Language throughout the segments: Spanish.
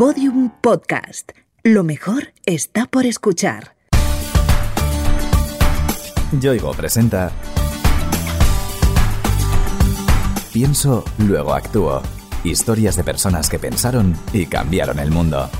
Podium Podcast. Lo mejor está por escuchar. Yoigo presenta Pienso, luego actúo. Historias de personas que pensaron y cambiaron el mundo.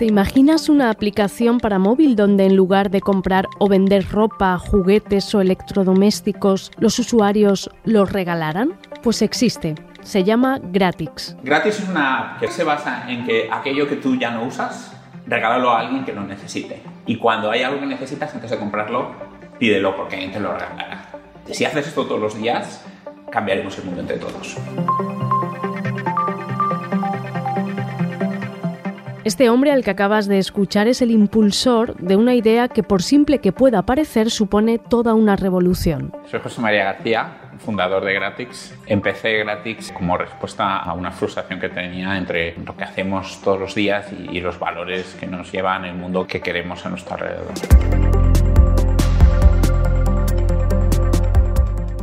¿Te imaginas una aplicación para móvil donde en lugar de comprar o vender ropa, juguetes o electrodomésticos, los usuarios los regalaran? Pues existe. Se llama Gratix. Gratix es una app que se basa en que aquello que tú ya no usas, regálalo a alguien que lo necesite. Y cuando hay algo que necesitas, antes de comprarlo, pídelo porque alguien te lo regalará. Si haces esto todos los días, cambiaremos el mundo entre todos. Este hombre al que acabas de escuchar es el impulsor de una idea que por simple que pueda parecer supone toda una revolución. Soy José María García, fundador de Gratix. Empecé Gratix como respuesta a una frustración que tenía entre lo que hacemos todos los días y los valores que nos llevan el mundo que queremos a nuestro alrededor.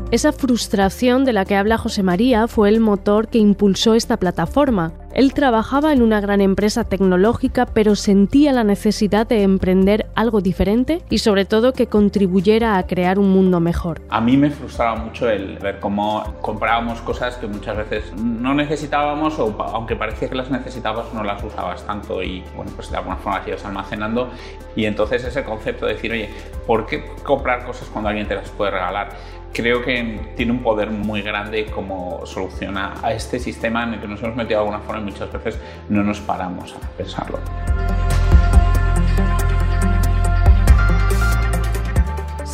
Esa frustración de la que habla José María fue el motor que impulsó esta plataforma. Él trabajaba en una gran empresa tecnológica, pero sentía la necesidad de emprender algo diferente y sobre todo que contribuyera a crear un mundo mejor. A mí me frustraba mucho el ver cómo comprábamos cosas que muchas veces no necesitábamos o aunque parecía que las necesitabas no las usabas tanto y bueno, pues de alguna forma las ibas almacenando y entonces ese concepto de decir, oye, ¿por qué comprar cosas cuando alguien te las puede regalar? Creo que tiene un poder muy grande como soluciona a este sistema en el que nos hemos metido de alguna forma y muchas veces no nos paramos a pensarlo.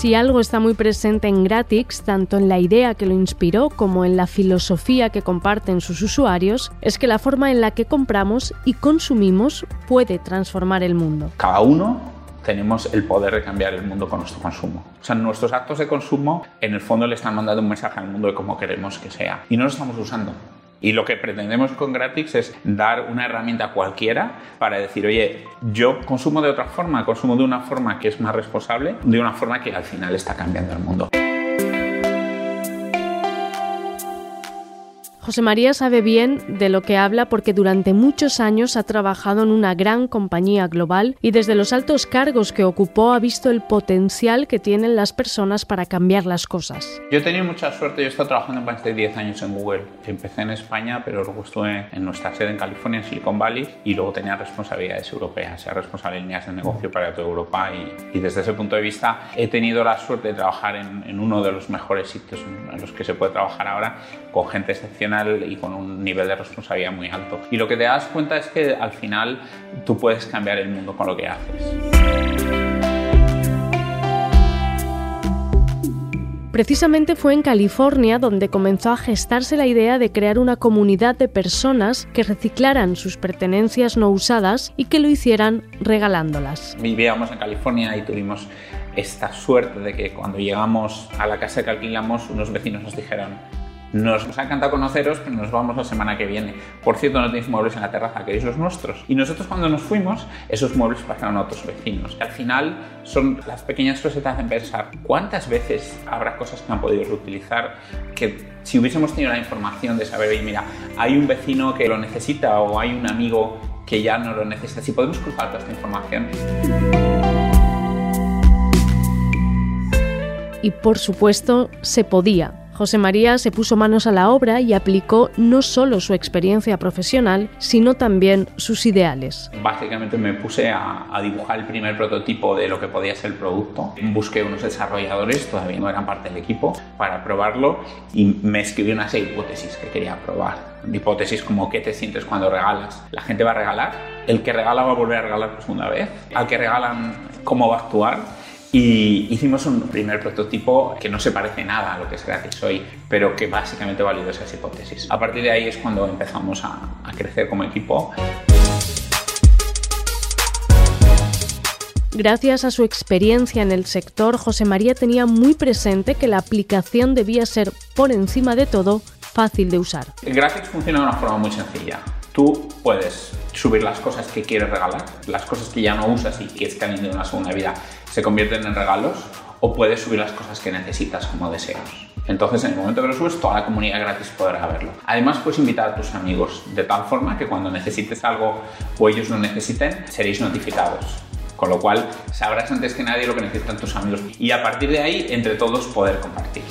Si algo está muy presente en Gratix, tanto en la idea que lo inspiró como en la filosofía que comparten sus usuarios, es que la forma en la que compramos y consumimos puede transformar el mundo. Cada uno tenemos el poder de cambiar el mundo con nuestro consumo. O sea, nuestros actos de consumo en el fondo le están mandando un mensaje al mundo de cómo queremos que sea y no lo estamos usando. Y lo que pretendemos con Gratix es dar una herramienta cualquiera para decir, oye, yo consumo de otra forma, consumo de una forma que es más responsable, de una forma que al final está cambiando el mundo. José María sabe bien de lo que habla porque durante muchos años ha trabajado en una gran compañía global y desde los altos cargos que ocupó ha visto el potencial que tienen las personas para cambiar las cosas. Yo he tenido mucha suerte, yo he estado trabajando más de 10 años en Google. Empecé en España, pero luego estuve en nuestra sede en California, en Silicon Valley, y luego tenía responsabilidades europeas, sea responsable de líneas de negocio para toda Europa y, desde ese punto de vista he tenido la suerte de trabajar en, en uno de los mejores sitios en los que se puede trabajar ahora con gente excepcional y con un nivel de responsabilidad muy alto. Y lo que te das cuenta es que al final tú puedes cambiar el mundo con lo que haces. Precisamente fue en California donde comenzó a gestarse la idea de crear una comunidad de personas que reciclaran sus pertenencias no usadas y que lo hicieran regalándolas. Vivíamos en California y tuvimos esta suerte de que cuando llegamos a la casa que alquilamos unos vecinos nos dijeron nos, ha encantado conoceros, pero nos vamos la semana que viene. Por cierto, no tenéis muebles en la terraza, queréis los nuestros. Y nosotros cuando nos fuimos, esos muebles pasaron a otros vecinos. Al final son las pequeñas cosas que hacen pensar cuántas veces habrá cosas que han podido reutilizar que si hubiésemos tenido la información de saber, mira, hay un vecino que lo necesita o hay un amigo que ya no lo necesita, si podemos cruzar toda esta información. Y por supuesto, se podía José María se puso manos a la obra y aplicó no solo su experiencia profesional, sino también sus ideales. Básicamente me puse a, dibujar el primer prototipo de lo que podía ser el producto. Busqué unos desarrolladores, todavía no eran parte del equipo, para probarlo y me escribí una serie de hipótesis que quería probar. Hipótesis como qué te sientes cuando regalas. ¿La gente va a regalar? ¿El que regala va a volver a regalar por segunda vez? ¿Al que regalan cómo va a actuar? Y hicimos un primer prototipo que no se parece nada a lo que es gratis hoy, pero que básicamente validó esas hipótesis. A partir de ahí es cuando empezamos a, a crecer como equipo. Gracias a su experiencia en el sector, José María tenía muy presente que la aplicación debía ser, por encima de todo, fácil de usar. El Graphics funciona de una forma muy sencilla. Tú puedes subir las cosas que quieres regalar, las cosas que ya no usas y que están en una segunda vida se convierten en regalos, o puedes subir las cosas que necesitas como deseos. Entonces, en el momento que lo subes, toda la comunidad gratis podrá verlo. Además, puedes invitar a tus amigos de tal forma que cuando necesites algo o ellos lo necesiten, seréis notificados. Con lo cual, sabrás antes que nadie lo que necesitan tus amigos y a partir de ahí, entre todos, poder compartir.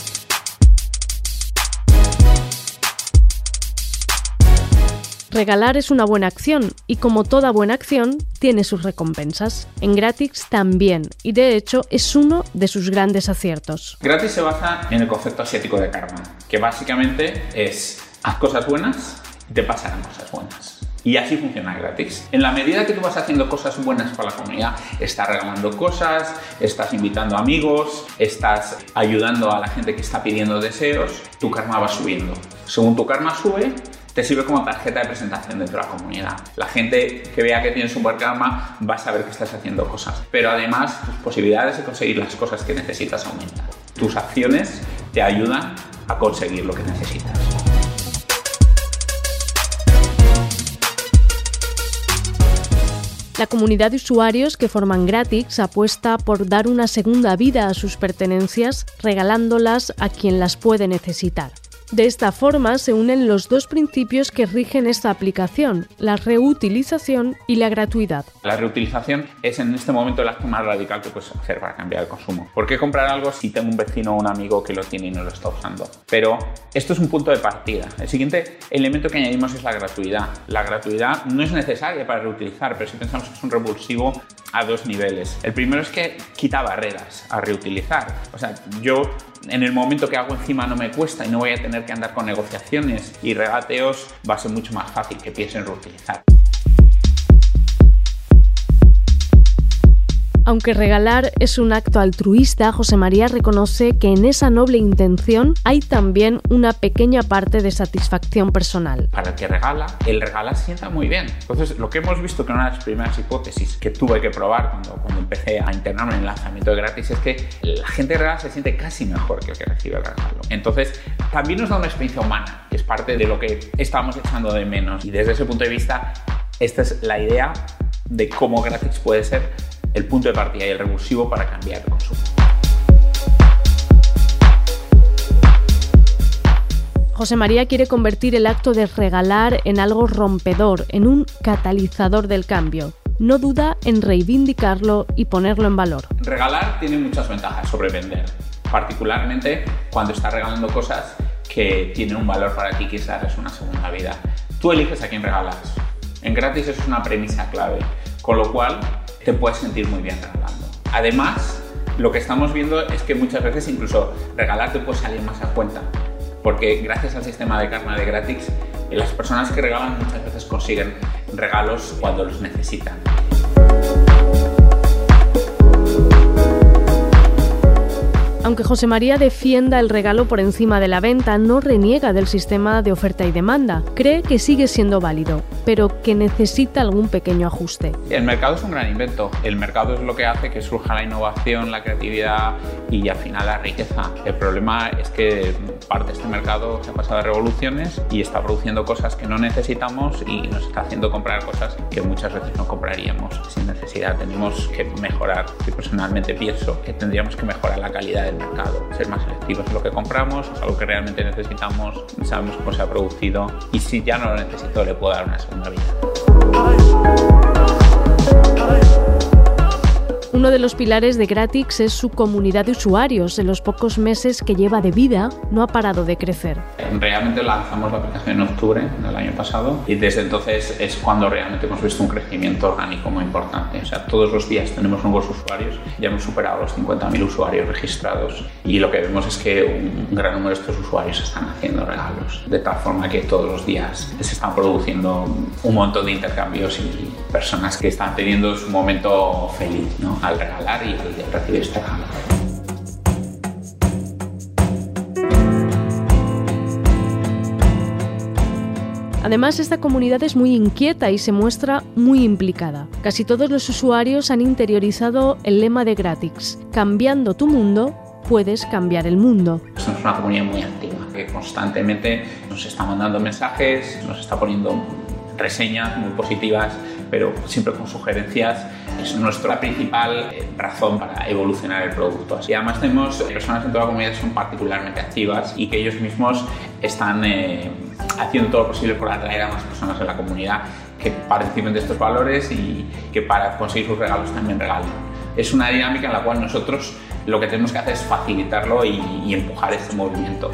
Regalar es una buena acción y como toda buena acción tiene sus recompensas. En Gratix también y de hecho es uno de sus grandes aciertos. Gratis se basa en el concepto asiático de karma, que básicamente es haz cosas buenas y te pasarán cosas buenas. Y así funciona gratis. En la medida que tú vas haciendo cosas buenas para la comunidad, estás regalando cosas, estás invitando amigos, estás ayudando a la gente que está pidiendo deseos, tu karma va subiendo. Según tu karma sube, te sirve como tarjeta de presentación dentro de la comunidad. La gente que vea que tienes un karma va a saber que estás haciendo cosas. Pero además, tus posibilidades de conseguir las cosas que necesitas aumentan. Tus acciones te ayudan a conseguir lo que necesitas. La comunidad de usuarios que forman Gratix apuesta por dar una segunda vida a sus pertenencias regalándolas a quien las puede necesitar. De esta forma se unen los dos principios que rigen esta aplicación, la reutilización y la gratuidad. La reutilización es en este momento el acto más radical que puedes hacer para cambiar el consumo. ¿Por qué comprar algo si tengo un vecino o un amigo que lo tiene y no lo está usando? Pero esto es un punto de partida. El siguiente elemento que añadimos es la gratuidad. La gratuidad no es necesaria para reutilizar, pero si pensamos que es un revulsivo a dos niveles. El primero es que quita barreras a reutilizar. O sea, yo en el momento que hago encima no me cuesta y no voy a tener que andar con negociaciones y regateos, va a ser mucho más fácil que piensen reutilizar. Aunque regalar es un acto altruista, José María reconoce que en esa noble intención hay también una pequeña parte de satisfacción personal. Para el que regala, el regalar sienta muy bien. Entonces, lo que hemos visto que una de las primeras hipótesis que tuve que probar cuando, cuando empecé a internarme en lanzamiento de gratis es que la gente regala se siente casi mejor que el que recibe el regalo. Entonces, también nos da una experiencia humana, que es parte de lo que estamos echando de menos. Y desde ese punto de vista, esta es la idea de cómo gratis puede ser el punto de partida y el revulsivo para cambiar el consumo. José María quiere convertir el acto de regalar en algo rompedor, en un catalizador del cambio. No duda en reivindicarlo y ponerlo en valor. Regalar tiene muchas ventajas sobre vender, particularmente cuando estás regalando cosas que tienen un valor para ti, quizás es una segunda vida. Tú eliges a quién regalas. En gratis eso es una premisa clave, con lo cual te puedes sentir muy bien regalando. Además, lo que estamos viendo es que muchas veces incluso regalar te puede salir más a cuenta, porque gracias al sistema de karma de gratis, las personas que regalan muchas veces consiguen regalos cuando los necesitan. Aunque José María defienda el regalo por encima de la venta, no reniega del sistema de oferta y demanda. Cree que sigue siendo válido, pero que necesita algún pequeño ajuste. El mercado es un gran invento. El mercado es lo que hace que surja la innovación, la creatividad y al final la riqueza. El problema es que parte de este mercado se ha pasado de revoluciones y está produciendo cosas que no necesitamos y nos está haciendo comprar cosas que muchas veces no compraríamos sin necesidad. Tenemos que mejorar. Yo personalmente pienso que tendríamos que mejorar la calidad de mercado, ser más selectivos en lo que compramos, es algo que realmente necesitamos, sabemos cómo se ha producido y si ya no lo necesito le puedo dar una segunda vida. Uno de los pilares de Gratix es su comunidad de usuarios. En los pocos meses que lleva de vida, no ha parado de crecer. Realmente lanzamos la aplicación en octubre del año pasado y desde entonces es cuando realmente hemos visto un crecimiento orgánico muy importante. O sea, todos los días tenemos nuevos usuarios, ya hemos superado los 50.000 usuarios registrados y lo que vemos es que un gran número de estos usuarios están haciendo regalos, de tal forma que todos los días se están produciendo un montón de intercambios y personas que están teniendo su momento feliz ¿no? Al regalar y recibir este regalo. Además, esta comunidad es muy inquieta y se muestra muy implicada. Casi todos los usuarios han interiorizado el lema de Gratix, cambiando tu mundo, puedes cambiar el mundo. Es una comunidad muy activa, que constantemente nos está mandando mensajes, nos está poniendo reseñas muy positivas, pero siempre con sugerencias. Es nuestra principal eh, razón para evolucionar el producto. Y además tenemos personas en toda la comunidad que son particularmente activas y que ellos mismos están eh, haciendo todo lo posible por atraer a más personas en la comunidad que participen de estos valores y que para conseguir sus regalos también regalen. Es una dinámica en la cual nosotros lo que tenemos que hacer es facilitarlo y, y empujar este movimiento.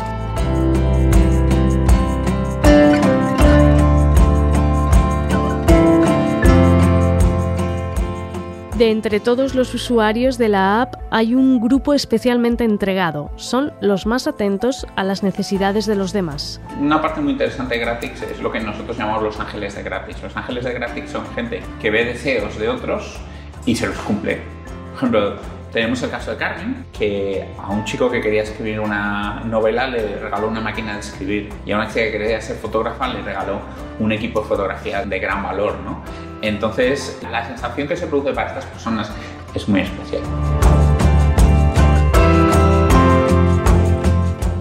De entre todos los usuarios de la app hay un grupo especialmente entregado. Son los más atentos a las necesidades de los demás. Una parte muy interesante de Gratix es lo que nosotros llamamos los ángeles de Gratix. Los ángeles de Gratix son gente que ve deseos de otros y se los cumple. Por ejemplo, tenemos el caso de Carmen, que a un chico que quería escribir una novela le regaló una máquina de escribir y a una chica que quería ser fotógrafa le regaló un equipo de fotografía de gran valor. ¿no? Entonces, la sensación que se produce para estas personas es muy especial.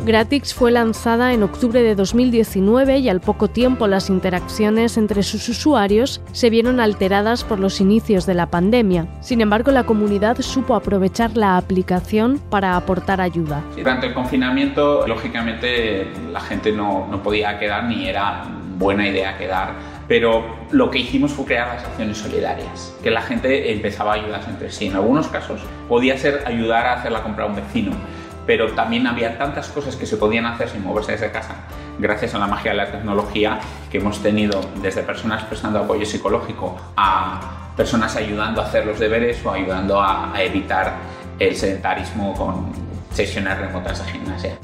Gratix fue lanzada en octubre de 2019 y al poco tiempo las interacciones entre sus usuarios se vieron alteradas por los inicios de la pandemia. Sin embargo, la comunidad supo aprovechar la aplicación para aportar ayuda. Durante el confinamiento, lógicamente, la gente no, no podía quedar ni era buena idea quedar pero lo que hicimos fue crear las acciones solidarias, que la gente empezaba a ayudarse entre sí. En algunos casos podía ser ayudar a hacer la compra a un vecino, pero también había tantas cosas que se podían hacer sin moverse desde casa, gracias a la magia de la tecnología que hemos tenido desde personas prestando apoyo psicológico a personas ayudando a hacer los deberes o ayudando a, a evitar el sedentarismo con sesiones remotas de gimnasia.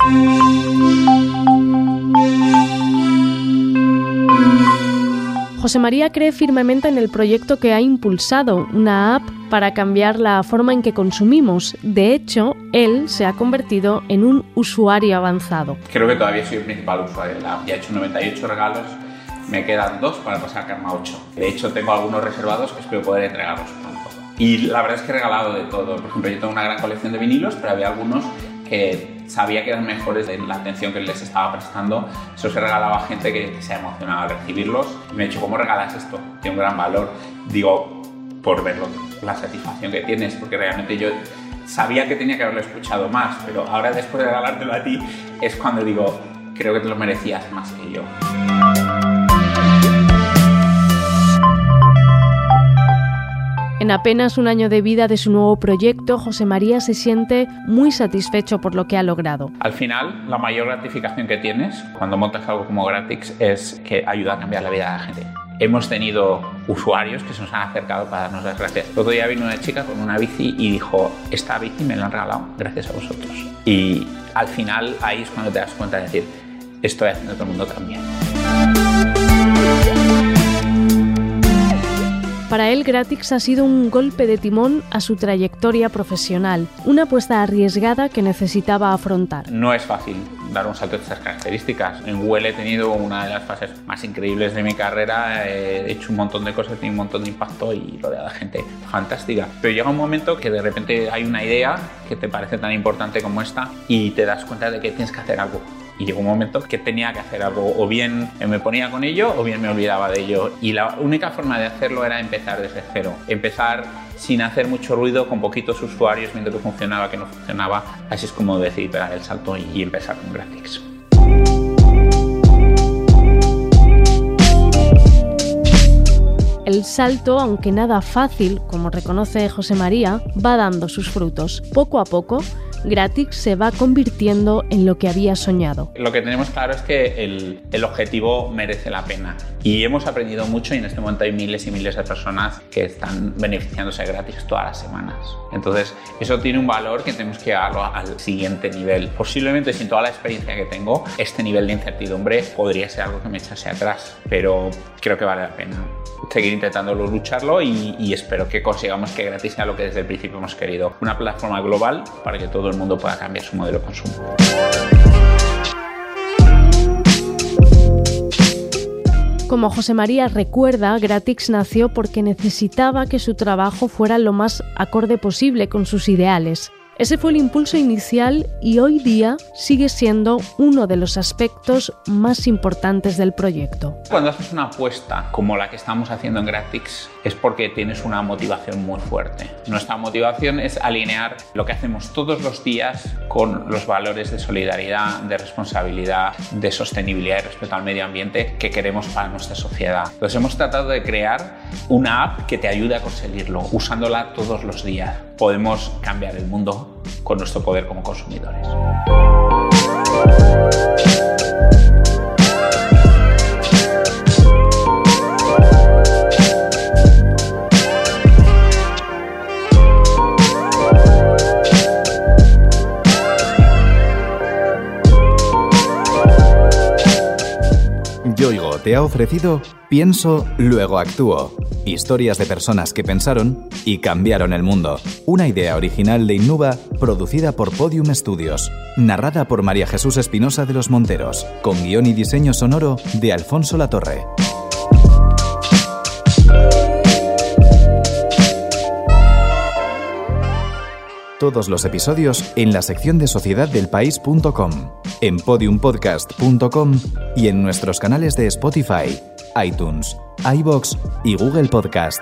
José María cree firmemente en el proyecto que ha impulsado, una app para cambiar la forma en que consumimos. De hecho, él se ha convertido en un usuario avanzado. Creo que todavía soy el principal usuario de la app. Ya he hecho 98 regalos, me quedan dos para pasar a Karma 8. De hecho, tengo algunos reservados que espero poder entregarlos pronto. Y la verdad es que he regalado de todo. Por ejemplo, yo tengo una gran colección de vinilos, pero había algunos que sabía que eran mejores de la atención que les estaba prestando. Eso se regalaba a gente que, se emocionaba al recibirlos. Y me he dicho, ¿cómo regalas esto? Tiene un gran valor. Digo, por verlo, la satisfacción que tienes, porque realmente yo sabía que tenía que haberlo escuchado más, pero ahora después de regalártelo a ti es cuando digo, creo que te lo merecías más que yo. En apenas un año de vida de su nuevo proyecto, José María se siente muy satisfecho por lo que ha logrado. Al final, la mayor gratificación que tienes cuando montas algo como Gratix es que ayuda a cambiar la vida de la gente. Hemos tenido usuarios que se nos han acercado para darnos las gracias. El otro día vino una chica con una bici y dijo, esta bici me la han regalado gracias a vosotros. Y al final ahí es cuando te das cuenta de decir, estoy haciendo todo el mundo también. Para él, Gratix ha sido un golpe de timón a su trayectoria profesional, una apuesta arriesgada que necesitaba afrontar. No es fácil dar un salto de estas características. En Google he tenido una de las fases más increíbles de mi carrera, he hecho un montón de cosas, he tenido un montón de impacto y rodeado de gente fantástica. Pero llega un momento que de repente hay una idea que te parece tan importante como esta y te das cuenta de que tienes que hacer algo y llegó un momento que tenía que hacer algo, o bien me ponía con ello o bien me olvidaba de ello. Y la única forma de hacerlo era empezar desde cero, empezar sin hacer mucho ruido, con poquitos usuarios, viendo que funcionaba, que no funcionaba. Así es como decidí pegar el salto y, empezar con Graphics. El salto, aunque nada fácil, como reconoce José María, va dando sus frutos. Poco a poco, Gratix se va convirtiendo en lo que había soñado. Lo que tenemos claro es que el, objetivo merece la pena y hemos aprendido mucho y en este momento hay miles y miles de personas que están beneficiándose de Gratix todas las semanas. Entonces, eso tiene un valor que tenemos que llevarlo al siguiente nivel. Posiblemente sin toda la experiencia que tengo, este nivel de incertidumbre podría ser algo que me echase atrás, pero creo que vale la pena seguir intentándolo lucharlo y, y espero que consigamos que Gratis sea lo que desde el principio hemos querido, una plataforma global para que todo el mundo pueda cambiar su modelo de consumo. Como José María recuerda, Gratix nació porque necesitaba que su trabajo fuera lo más acorde posible con sus ideales. Ese fue el impulso inicial y hoy día sigue siendo uno de los aspectos más importantes del proyecto. Cuando haces una apuesta como la que estamos haciendo en Gratix es porque tienes una motivación muy fuerte. Nuestra motivación es alinear lo que hacemos todos los días con los valores de solidaridad, de responsabilidad, de sostenibilidad y respeto al medio ambiente que queremos para nuestra sociedad. Entonces hemos tratado de crear una app que te ayude a conseguirlo, usándola todos los días. Podemos cambiar el mundo con nuestro poder como consumidores. Ha ofrecido Pienso, luego actúo. Historias de personas que pensaron y cambiaron el mundo. Una idea original de Innuba, producida por Podium Studios. Narrada por María Jesús Espinosa de los Monteros. Con guion y diseño sonoro de Alfonso Latorre. Todos los episodios en la sección de sociedaddelpaís.com, en podiumpodcast.com y en nuestros canales de Spotify, iTunes, iBox y Google Podcast.